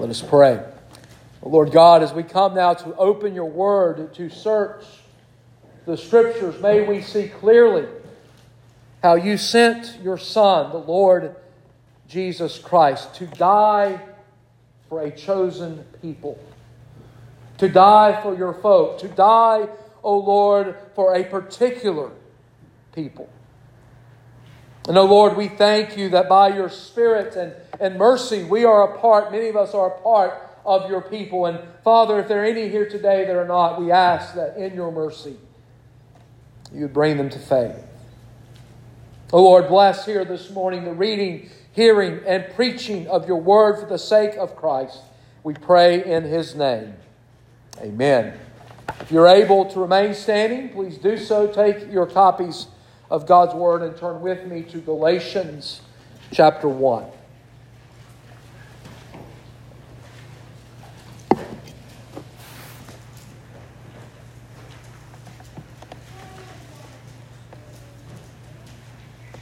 Let us pray. Lord God, as we come now to open your word, to search the scriptures, may we see clearly how you sent your Son, the Lord Jesus Christ, to die for a chosen people, to die for your folk, to die, O Lord, for a particular people. And, O Lord, we thank you that by your Spirit and, and mercy, we are a part, many of us are a part of your people. And, Father, if there are any here today that are not, we ask that in your mercy, you would bring them to faith. O Lord, bless here this morning the reading, hearing, and preaching of your word for the sake of Christ. We pray in his name. Amen. If you're able to remain standing, please do so. Take your copies of God's word and turn with me to Galatians chapter 1.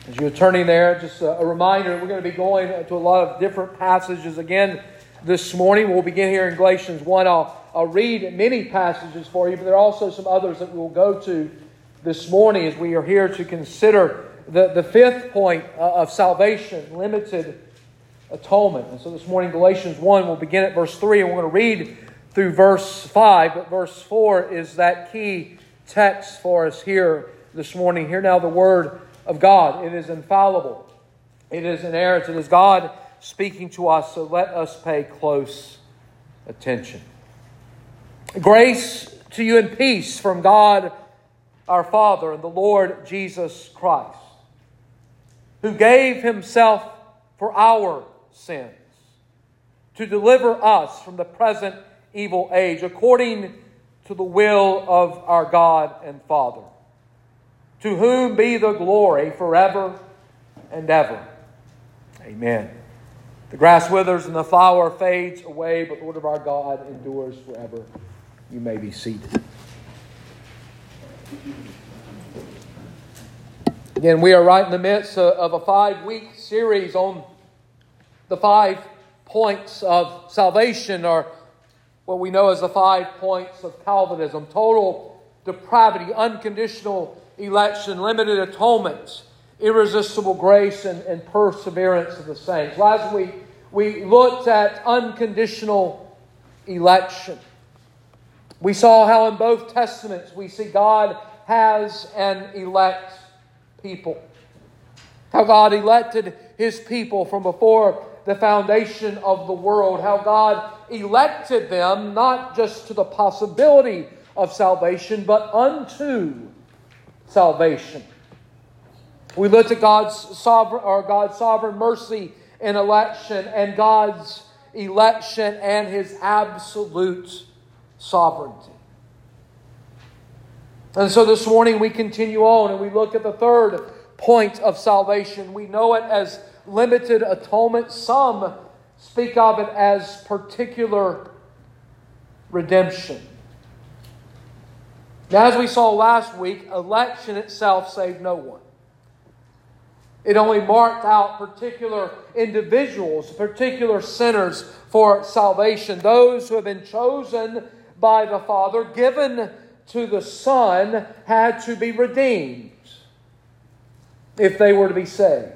As you're turning there, just a, reminder, we're going to be going to a lot of different passages again this morning. We'll begin here in Galatians 1. I'll, I'll read many passages for you, but there are also some others that we'll go to this morning as we are here to consider the, the fifth point uh, of salvation, limited atonement. And so this morning, Galatians 1, we'll begin at verse 3, and we're going to read through verse 5, but verse 4 is that key text for us here this morning. Hear now the word of God. It is infallible, it is inerrant, it is God speaking to us, so let us pay close attention. Grace to you and peace from God our Father and the Lord Jesus Christ, who gave himself for our sins to deliver us from the present evil age, according to the will of our God and Father to whom be the glory forever and ever. Amen. The grass withers and the flower fades away, but the word of our God endures forever. You may be seated. Again, we are right in the midst of a five week series on the five points of salvation, or what we know as the five points of Calvinism total depravity, unconditional election, limited atonement, irresistible grace, and, and perseverance of the saints. Last week, we looked at unconditional election. We saw how in both Testaments we see God has an elect people. How God elected his people from before the foundation of the world. How God elected them not just to the possibility of salvation, but unto salvation. We looked at God's sovereign or God's sovereign mercy in election and God's election and his absolute sovereignty. And so this morning we continue on and we look at the third point of salvation. We know it as limited atonement. Some speak of it as particular redemption. Now, as we saw last week, election itself saved no one. It only marked out particular individuals, particular sinners for salvation. Those who have been chosen by the Father, given to the Son, had to be redeemed if they were to be saved.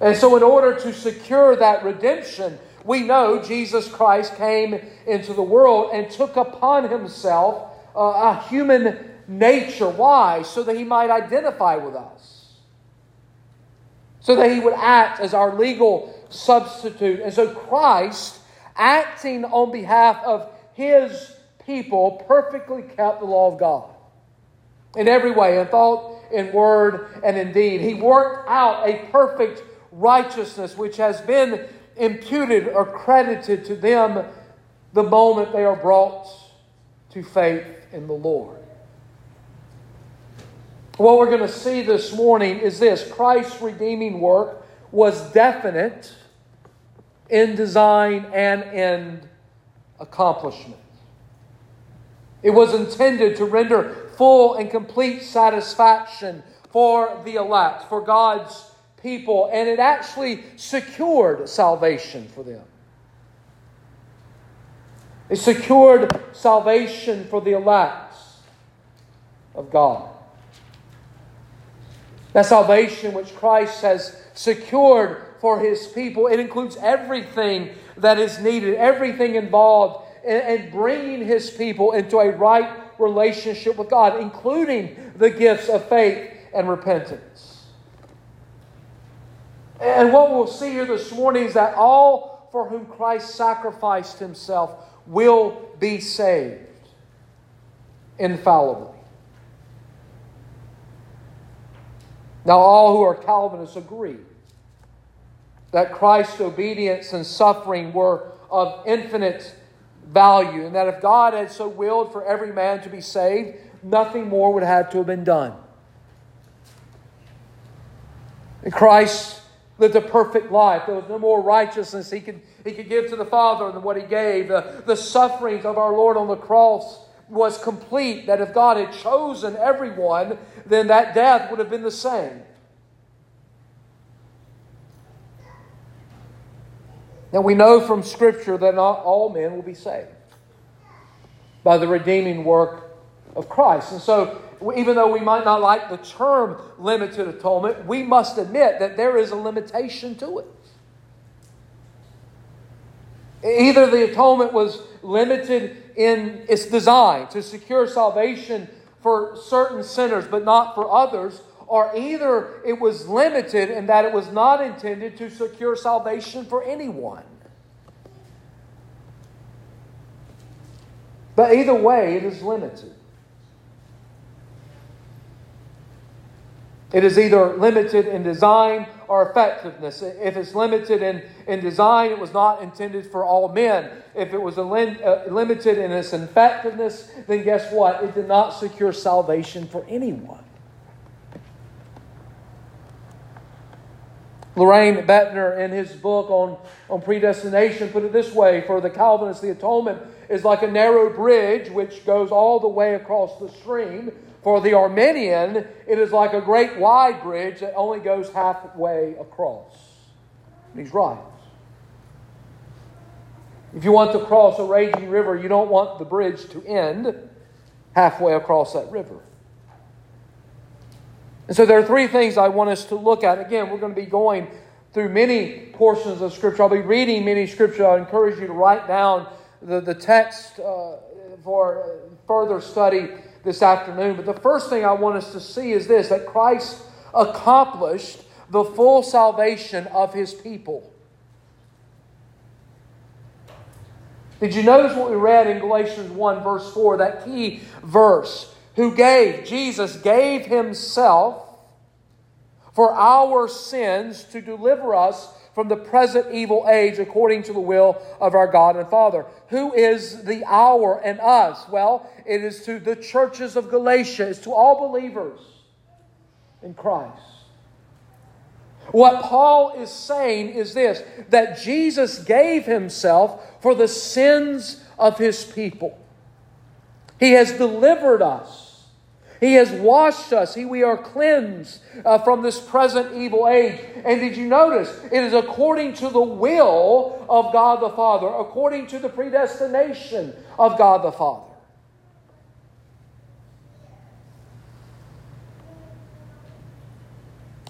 And so, in order to secure that redemption, we know Jesus Christ came into the world and took upon himself uh, a human nature. Why? So that he might identify with us. So that he would act as our legal substitute. And so Christ, acting on behalf of his people, perfectly kept the law of God in every way, in thought, in word, and in deed. He worked out a perfect righteousness which has been imputed or credited to them the moment they are brought to faith in the Lord. What we're going to see this morning is this Christ's redeeming work was definite in design and in accomplishment. It was intended to render full and complete satisfaction for the elect, for God's people, and it actually secured salvation for them. It secured salvation for the elect of God. That salvation which Christ has secured for his people, it includes everything that is needed, everything involved in, in bringing his people into a right relationship with God, including the gifts of faith and repentance. And what we'll see here this morning is that all for whom Christ sacrificed himself will be saved infallibly. Now, all who are Calvinists agree that Christ's obedience and suffering were of infinite value, and that if God had so willed for every man to be saved, nothing more would have to have been done. And Christ lived a perfect life. There was no more righteousness he could, he could give to the Father than what he gave. The, the sufferings of our Lord on the cross was complete, that if God had chosen everyone, then that death would have been the same. Now we know from Scripture that not all men will be saved by the redeeming work of Christ. And so, even though we might not like the term limited atonement, we must admit that there is a limitation to it. Either the atonement was limited in its design to secure salvation for certain sinners but not for others, or either it was limited in that it was not intended to secure salvation for anyone. But either way, it is limited. It is either limited in design or effectiveness. If it's limited in, in design, it was not intended for all men. If it was lim- uh, limited in its effectiveness, then guess what? It did not secure salvation for anyone. Loraine Boettner, in his book on, on predestination, put it this way For the Calvinists, the atonement is like a narrow bridge which goes all the way across the stream for the Arminian, it is like a great wide bridge that only goes halfway across. And he's right. If you want to cross a raging river, you don't want the bridge to end halfway across that river. And so there are three things I want us to look at. Again, we're going to be going through many portions of Scripture. I'll be reading many Scripture. I encourage you to write down the, the text uh, for further study this afternoon. But the first thing I want us to see is this that Christ accomplished the full salvation of his people. Did you notice what we read in Galatians 1, verse 4, that key verse? Who gave, Jesus gave himself for our sins to deliver us from the present evil age according to the will of our God and Father. Who is the our and us? Well, it is to the churches of Galatia, it's to all believers in Christ. What Paul is saying is this that Jesus gave himself for the sins of his people. He has delivered us he has washed us. He, we are cleansed uh, from this present evil age. And did you notice? It is according to the will of God the Father, according to the predestination of God the Father.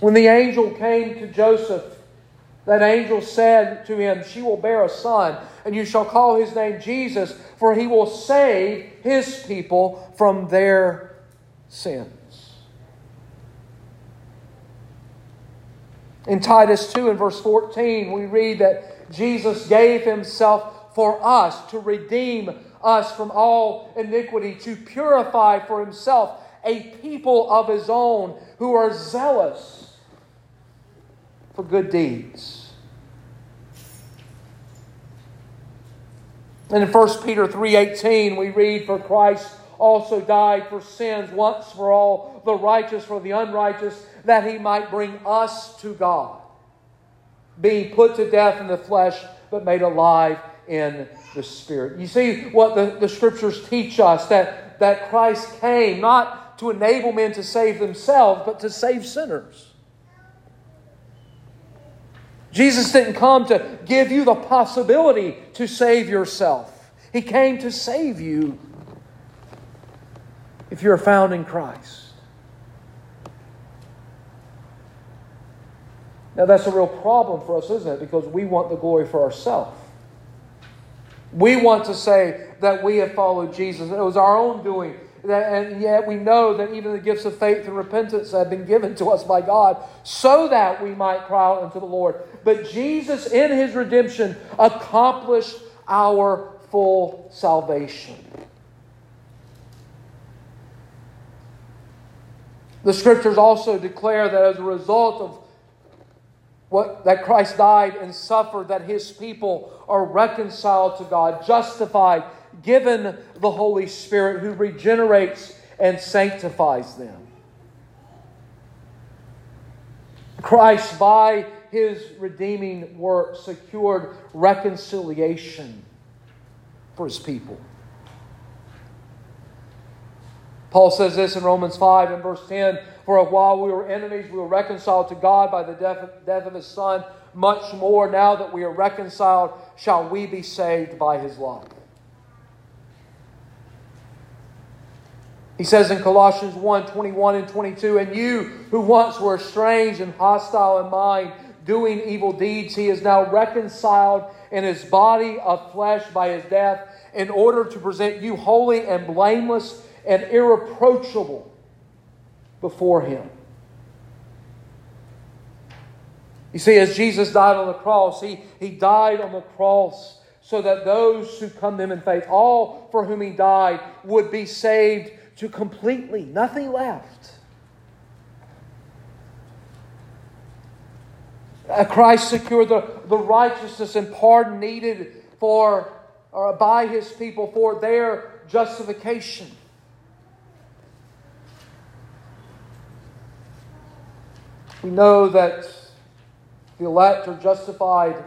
When the angel came to Joseph, that angel said to him, She will bear a son, and you shall call his name Jesus, for he will save his people from their sins. In Titus 2 and verse 14, we read that Jesus gave himself for us to redeem us from all iniquity, to purify for himself a people of his own who are zealous for good deeds. And in 1 Peter 3:18 we read for Christ also died for sins once for all, the righteous for the unrighteous, that he might bring us to God, being put to death in the flesh, but made alive in the Spirit. You see what the, the scriptures teach us that, that Christ came not to enable men to save themselves, but to save sinners. Jesus didn't come to give you the possibility to save yourself. He came to save you if you're found in Christ. Now, that's a real problem for us, isn't it? Because we want the glory for ourselves. We want to say that we have followed Jesus. It was our own doing. And yet we know that even the gifts of faith and repentance have been given to us by God so that we might cry out unto the Lord. But Jesus, in his redemption, accomplished our full salvation. The scriptures also declare that as a result of what, that Christ died and suffered, that his people are reconciled to God, justified, given the Holy Spirit who regenerates and sanctifies them. Christ, by his redeeming work, secured reconciliation for his people. Paul says this in Romans 5 and verse 10 For a while we were enemies, we were reconciled to God by the death, death of his Son. Much more, now that we are reconciled, shall we be saved by his life. He says in Colossians 1 21 and 22, And you who once were estranged and hostile in mind, doing evil deeds, he is now reconciled in his body of flesh by his death, in order to present you holy and blameless and irreproachable before Him. You see, as Jesus died on the cross, He, he died on the cross so that those who come to Him in faith, all for whom He died, would be saved to completely, nothing left. Uh, Christ secured the, the righteousness and pardon needed for or by his people for their justification. We know that the elect are justified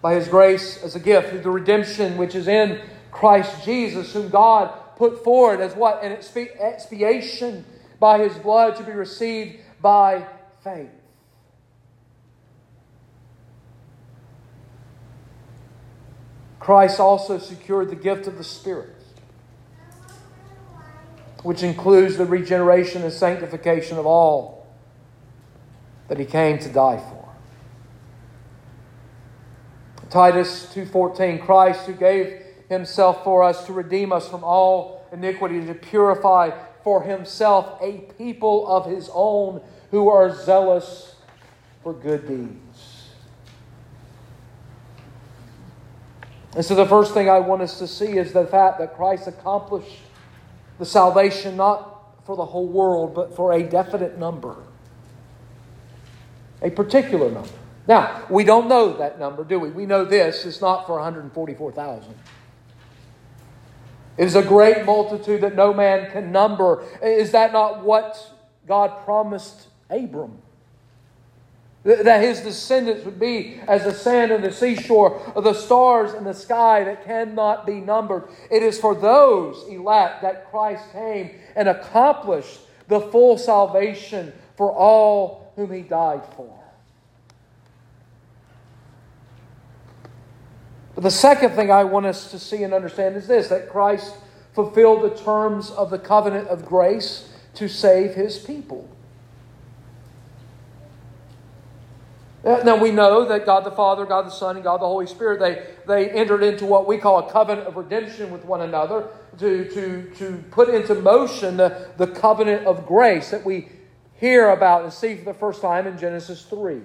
by His grace as a gift through the redemption which is in Christ Jesus, whom God put forward as what? An expiation by His blood to be received by faith. Christ also secured the gift of the Spirit, which includes the regeneration and sanctification of all that he came to die for. Titus 2:14 Christ who gave himself for us to redeem us from all iniquity to purify for himself a people of his own who are zealous for good deeds. And so the first thing I want us to see is the fact that Christ accomplished the salvation not for the whole world but for a definite number a particular number. Now, we don't know that number, do we? We know this is not for 144,000. It is a great multitude that no man can number. Is that not what God promised Abram? That his descendants would be as the sand on the seashore, or the stars in the sky that cannot be numbered. It is for those elect that Christ came and accomplished the full salvation for all whom he died for. But the second thing I want us to see and understand is this that Christ fulfilled the terms of the covenant of grace to save his people. Now we know that God the Father, God the Son, and God the Holy Spirit, they, they entered into what we call a covenant of redemption with one another to, to, to put into motion the, the covenant of grace that we hear about and see for the first time in Genesis 3.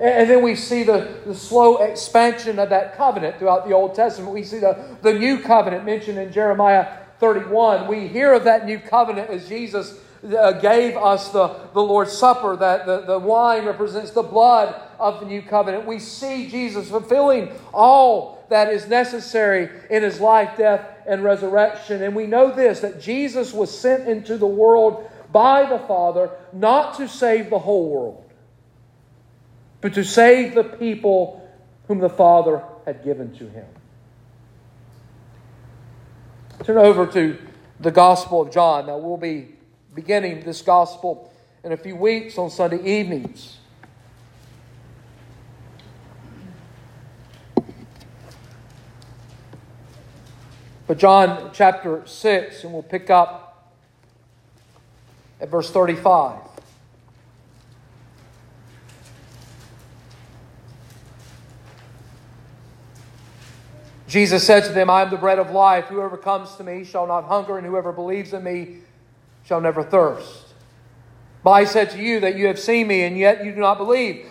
And then we see the, the slow expansion of that covenant throughout the Old Testament. We see the, the new covenant mentioned in Jeremiah 31. We hear of that new covenant as Jesus uh, gave us the, the Lord's Supper, that the, the wine represents the blood of the new covenant. We see Jesus fulfilling all that is necessary in his life, death, and resurrection. And we know this that Jesus was sent into the world by the Father not to save the whole world, but to save the people whom the Father had given to him. Turn over to the Gospel of John. Now, we'll be beginning this Gospel in a few weeks on Sunday evenings. But John chapter 6, and we'll pick up at verse 35. Jesus said to them, I am the bread of life. Whoever comes to me shall not hunger, and whoever believes in me shall never thirst. But I said to you that you have seen me, and yet you do not believe.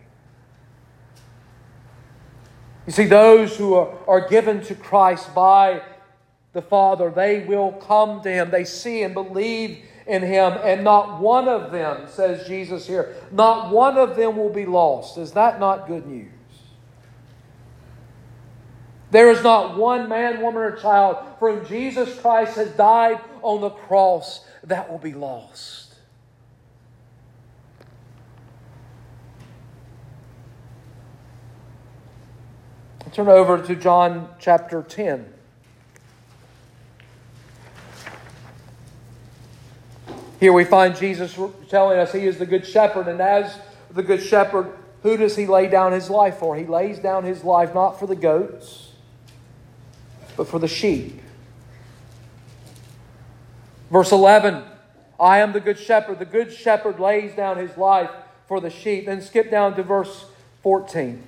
You see, those who are, are given to Christ by the Father, they will come to him. They see and believe in him, and not one of them, says Jesus here, not one of them will be lost. Is that not good news? There is not one man, woman, or child for whom Jesus Christ has died on the cross that will be lost. Turn over to John chapter 10. Here we find Jesus telling us he is the good shepherd, and as the good shepherd, who does he lay down his life for? He lays down his life not for the goats but for the sheep. Verse 11 I am the good shepherd. The good shepherd lays down his life for the sheep. Then skip down to verse 14.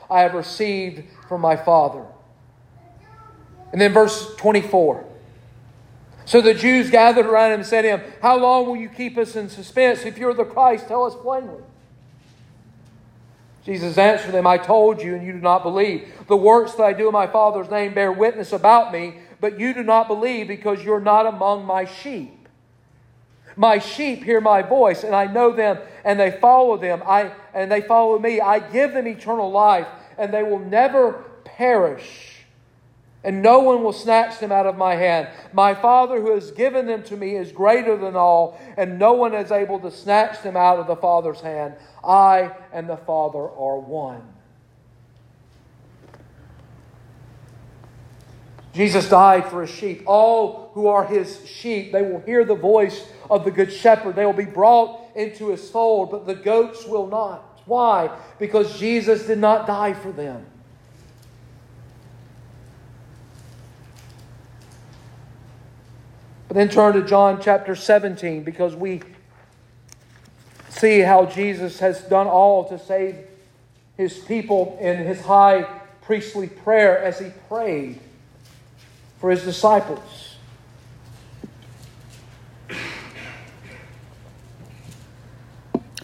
I have received from my Father. And then verse 24. So the Jews gathered around him and said to him, How long will you keep us in suspense? If you're the Christ, tell us plainly. Jesus answered them, I told you, and you do not believe. The works that I do in my Father's name bear witness about me, but you do not believe because you're not among my sheep. My sheep hear my voice, and I know them, and they follow them, I, and they follow me. I give them eternal life, and they will never perish and no one will snatch them out of my hand. My Father who has given them to me is greater than all, and no one is able to snatch them out of the Father's hand. I and the Father are one. Jesus died for his sheep. All who are his sheep, they will hear the voice of the Good Shepherd. They will be brought into his fold, but the goats will not. Why? Because Jesus did not die for them. But then turn to John chapter 17 because we see how Jesus has done all to save his people in his high priestly prayer as he prayed for his disciples.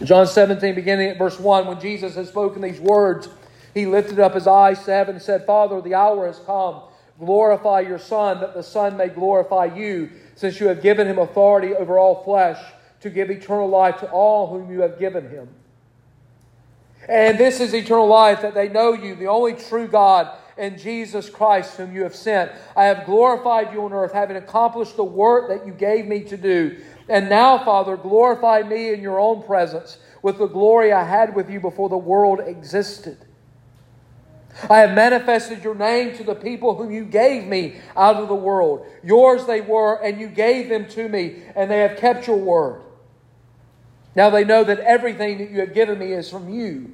John 17, beginning at verse 1, when Jesus had spoken these words, he lifted up his eyes to heaven and said, Father, the hour has come. Glorify your Son, that the Son may glorify you since you have given him authority over all flesh to give eternal life to all whom you have given him. And this is eternal life, that they know you, the only true God, and Jesus Christ, whom you have sent. I have glorified you on earth, having accomplished the work that you gave me to do. And now, Father, glorify me in your own presence with the glory I had with you before the world existed. I have manifested your name to the people whom you gave me out of the world. Yours they were, and you gave them to me, and they have kept your word. Now they know that everything that you have given me is from you.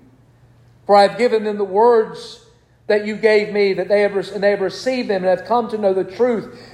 For I have given them the words that you gave me, that they have, and they have received them, and have come to know the truth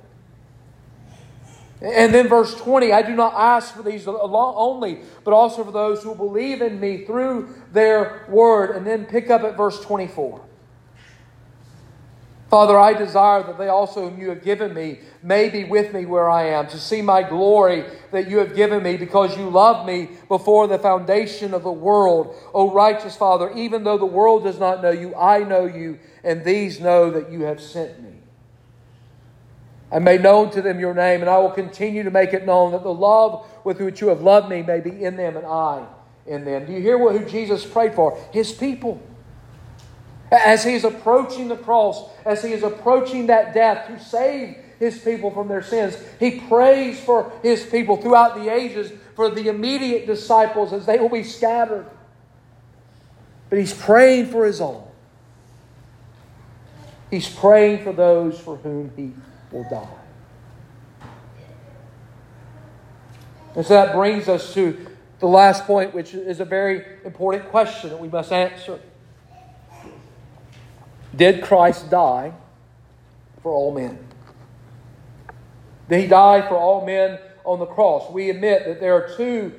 And then verse 20, I do not ask for these only, but also for those who believe in me through their word. And then pick up at verse 24. Father, I desire that they also, whom you have given me, may be with me where I am, to see my glory that you have given me, because you loved me before the foundation of the world. O righteous Father, even though the world does not know you, I know you, and these know that you have sent me. I made known to them your name, and I will continue to make it known that the love with which you have loved me may be in them and I in them. Do you hear what who Jesus prayed for? His people. As he is approaching the cross, as he is approaching that death to save his people from their sins, he prays for his people throughout the ages for the immediate disciples as they will be scattered. But he's praying for his own. He's praying for those for whom he will die. And so that brings us to the last point, which is a very important question that we must answer. Did Christ die for all men? Did he die for all men on the cross? We admit that there are two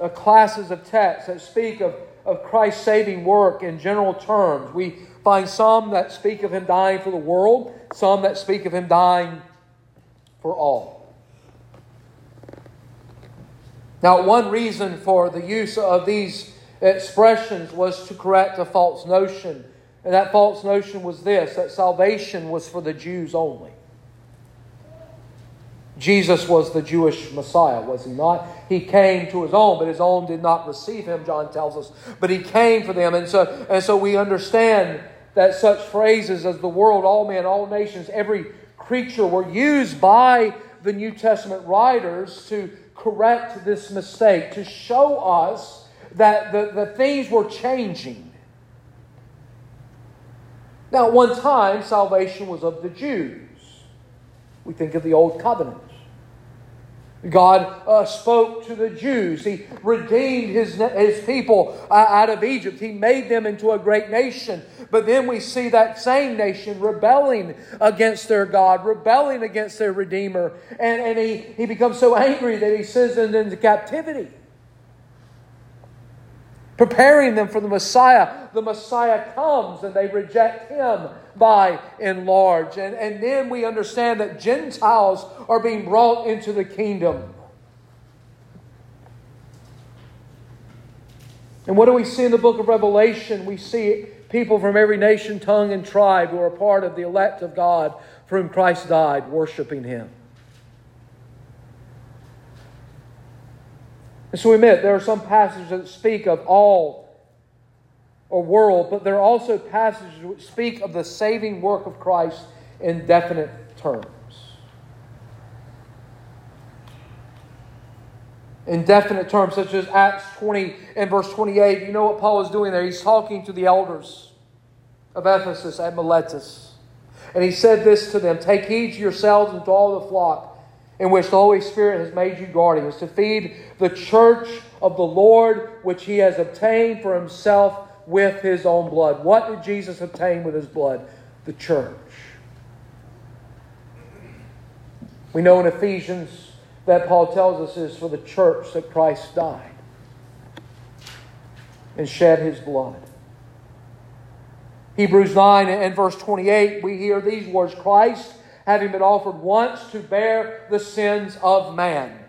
uh, classes of texts that speak of, of Christ's saving work in general terms. We find some that speak of him dying for the world, some that speak of him dying for all. Now, one reason for the use of these expressions was to correct a false notion and that false notion was this that salvation was for the Jews only. Jesus was the Jewish Messiah, was he not? He came to his own, but his own did not receive him, John tells us. But he came for them. And so, and so we understand that such phrases as the world, all men, all nations, every creature were used by the New Testament writers to correct this mistake, to show us that the, the things were changing. Now, at one time, salvation was of the Jews. We think of the Old Covenant. God uh, spoke to the Jews. He redeemed his, his people uh, out of Egypt. He made them into a great nation. But then we see that same nation rebelling against their God, rebelling against their Redeemer. And, and he, he becomes so angry that he sends them into captivity preparing them for the Messiah. The Messiah comes and they reject him by and large. And, and then we understand that Gentiles are being brought into the kingdom. And what do we see in the book of Revelation? We see people from every nation, tongue, and tribe who are part of the elect of God for whom Christ died, worshiping him. And so we admit there are some passages that speak of all or world, but there are also passages which speak of the saving work of Christ in definite terms. In definite terms, such as Acts 20 and verse 28. You know what Paul is doing there? He's talking to the elders of Ephesus at Miletus. And he said this to them Take heed to yourselves and to all the flock in which the Holy Spirit has made you guardians, to feed the church of the Lord, which he has obtained for himself with his own blood. What did Jesus obtain with his blood? The church. We know in Ephesians that Paul tells us is for the church that Christ died and shed his blood. Hebrews 9 and verse 28, we hear these words Christ having been offered once to bear the sins of man.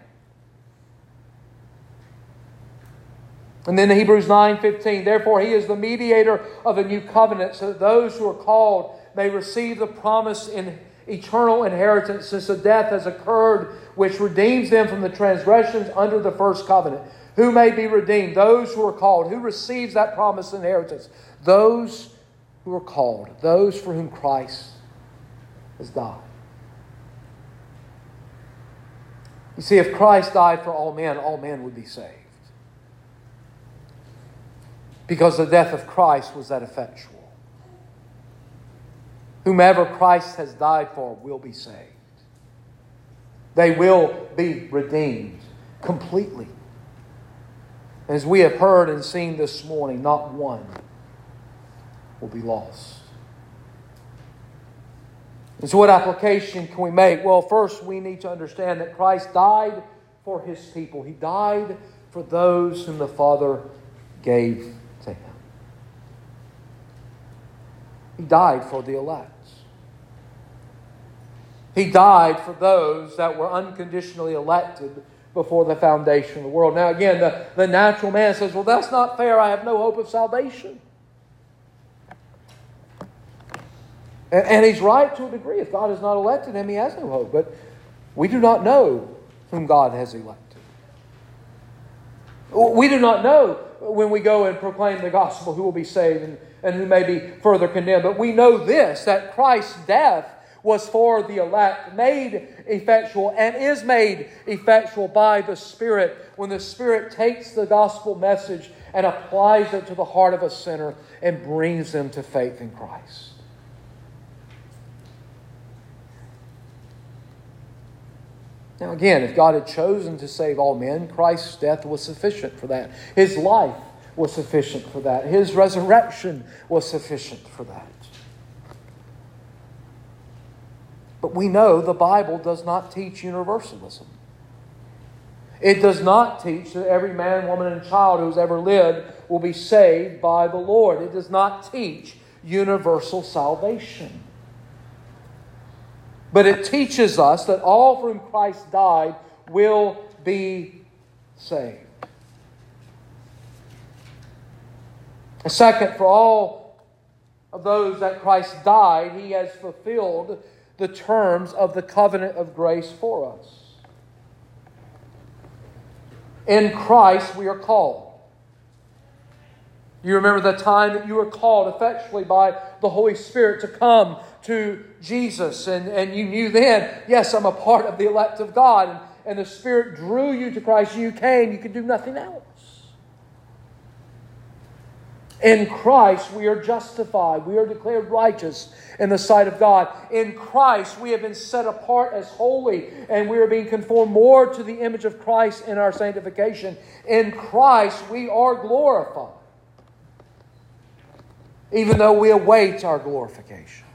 And then Hebrews 9:15, therefore he is the mediator of a new covenant, so that those who are called may receive the promise in eternal inheritance, since the death has occurred which redeems them from the transgressions under the first covenant. Who may be redeemed? Those who are called. Who receives that promised inheritance? Those who are called, those for whom Christ has died. You see, if Christ died for all men, all men would be saved. Because the death of Christ was that effectual. Whomever Christ has died for will be saved. They will be redeemed completely. As we have heard and seen this morning, not one will be lost. And so, what application can we make? Well, first, we need to understand that Christ died for his people, he died for those whom the Father gave to him. He died for the elect. He died for those that were unconditionally elected before the foundation of the world. Now, again, the, the natural man says, Well, that's not fair. I have no hope of salvation. And, and he's right to a degree. If God has not elected him, he has no hope. But we do not know whom God has elected. We do not know when we go and proclaim the gospel who will be saved and, and who may be further condemned. But we know this that Christ's death was for the elect, made effectual, and is made effectual by the Spirit when the Spirit takes the gospel message and applies it to the heart of a sinner and brings them to faith in Christ. Now, again, if God had chosen to save all men, Christ's death was sufficient for that. His life was sufficient for that. His resurrection was sufficient for that. But we know the Bible does not teach universalism. It does not teach that every man, woman, and child who's ever lived will be saved by the Lord. It does not teach universal salvation. But it teaches us that all for whom Christ died will be saved. Second, for all of those that Christ died, he has fulfilled the terms of the covenant of grace for us. In Christ, we are called. You remember the time that you were called effectually by the Holy Spirit to come to Jesus, and, and you knew then, yes, I'm a part of the elect of God, and, and the Spirit drew you to Christ, you came, you could do nothing else. In Christ, we are justified. We are declared righteous in the sight of God. In Christ, we have been set apart as holy, and we are being conformed more to the image of Christ in our sanctification. In Christ, we are glorified, even though we await our glorification.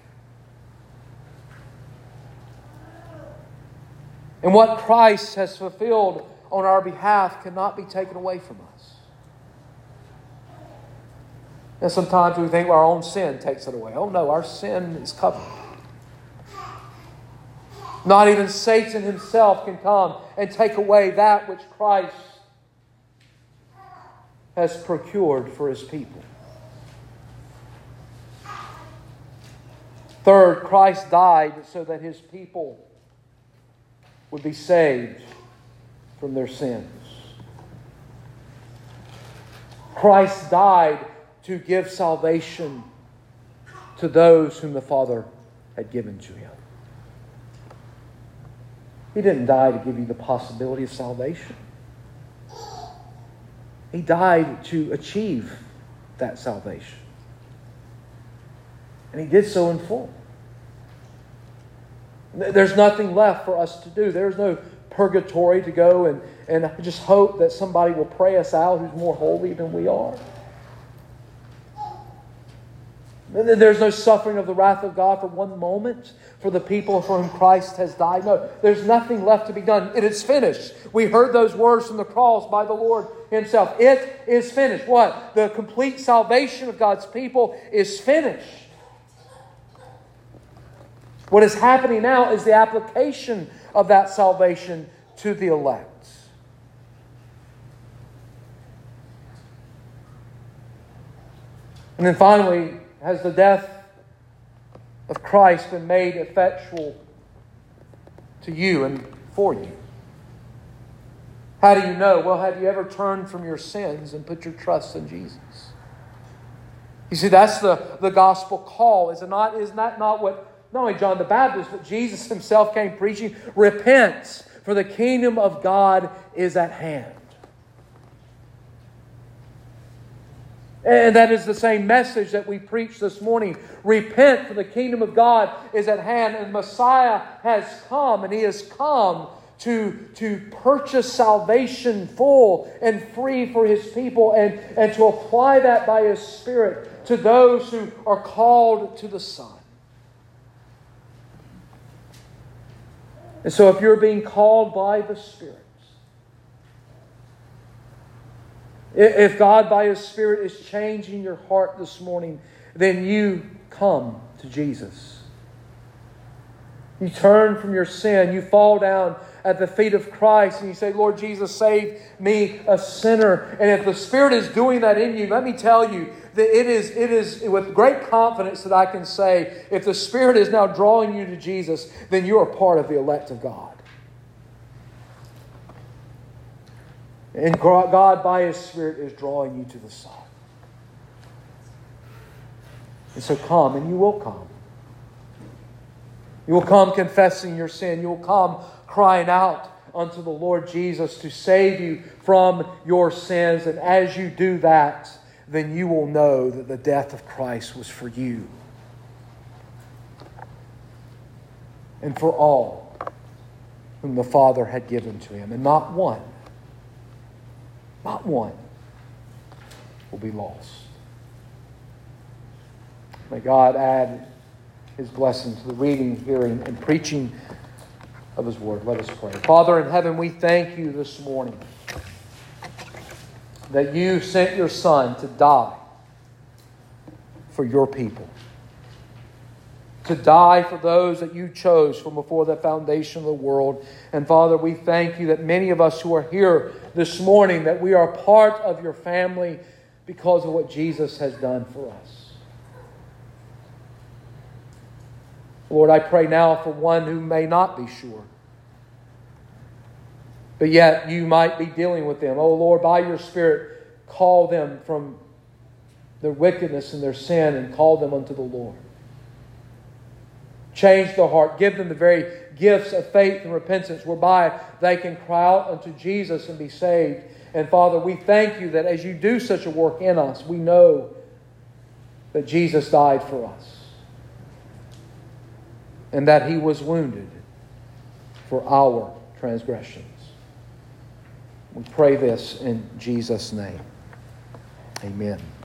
And what Christ has fulfilled on our behalf cannot be taken away from us. And sometimes we think our own sin takes it away. Oh no, our sin is covered. Not even Satan himself can come and take away that which Christ has procured for his people. Third, Christ died so that his people would be saved from their sins. Christ died to give salvation to those whom the Father had given to him. He didn't die to give you the possibility of salvation. He died to achieve that salvation. And he did so in full. There's nothing left for us to do. There's no purgatory to go and, and just hope that somebody will pray us out who's more holy than we are. There's no suffering of the wrath of God for one moment for the people for whom Christ has died. No, there's nothing left to be done. It is finished. We heard those words from the cross by the Lord Himself. It is finished. What? The complete salvation of God's people is finished. What is happening now is the application of that salvation to the elect. And then finally, has the death of Christ been made effectual to you and for you? How do you know? Well, have you ever turned from your sins and put your trust in Jesus? You see, that's the, the gospel call. Is, it not, Isn't that not what not only John the Baptist, but Jesus himself came preaching? Repent, for the kingdom of God is at hand. And that is the same message that we preach this morning. Repent, for the kingdom of God is at hand, and Messiah has come, and he has come to, to purchase salvation full and free for his people and, and to apply that by his Spirit to those who are called to the Son. And so, if you're being called by the Spirit, if God by His Spirit is changing your heart this morning, then you come to Jesus. You turn from your sin, you fall down at the feet of Christ and you say, Lord Jesus, save me, a sinner. And if the Spirit is doing that in you, let me tell you that it is, it is with great confidence that I can say, if the Spirit is now drawing you to Jesus, then you are part of the elect of God. And God, by His Spirit, is drawing you to the Son. And so come, and you will come. You will come confessing your sin. You will come crying out unto the Lord Jesus to save you from your sins. And as you do that, then you will know that the death of Christ was for you and for all whom the Father had given to him. And not one, not one will be lost. May God add his blessing to the reading, hearing, and preaching of his word. Let us pray. Father in heaven, we thank you this morning that you sent your Son to die for your people, to die for those that you chose from before the foundation of the world. And Father, we thank you that many of us who are here this morning, that we are part of your family because of what Jesus has done for us. Lord, I pray now for one who may not be sure but yet you might be dealing with them. Oh Lord, by your Spirit, call them from their wickedness and their sin and call them unto the Lord. Change their heart. Give them the very gifts of faith and repentance whereby they can cry out unto Jesus and be saved. And Father, we thank you that as you do such a work in us, we know that Jesus died for us and that he was wounded for our transgressions. We pray this in Jesus' name. Amen.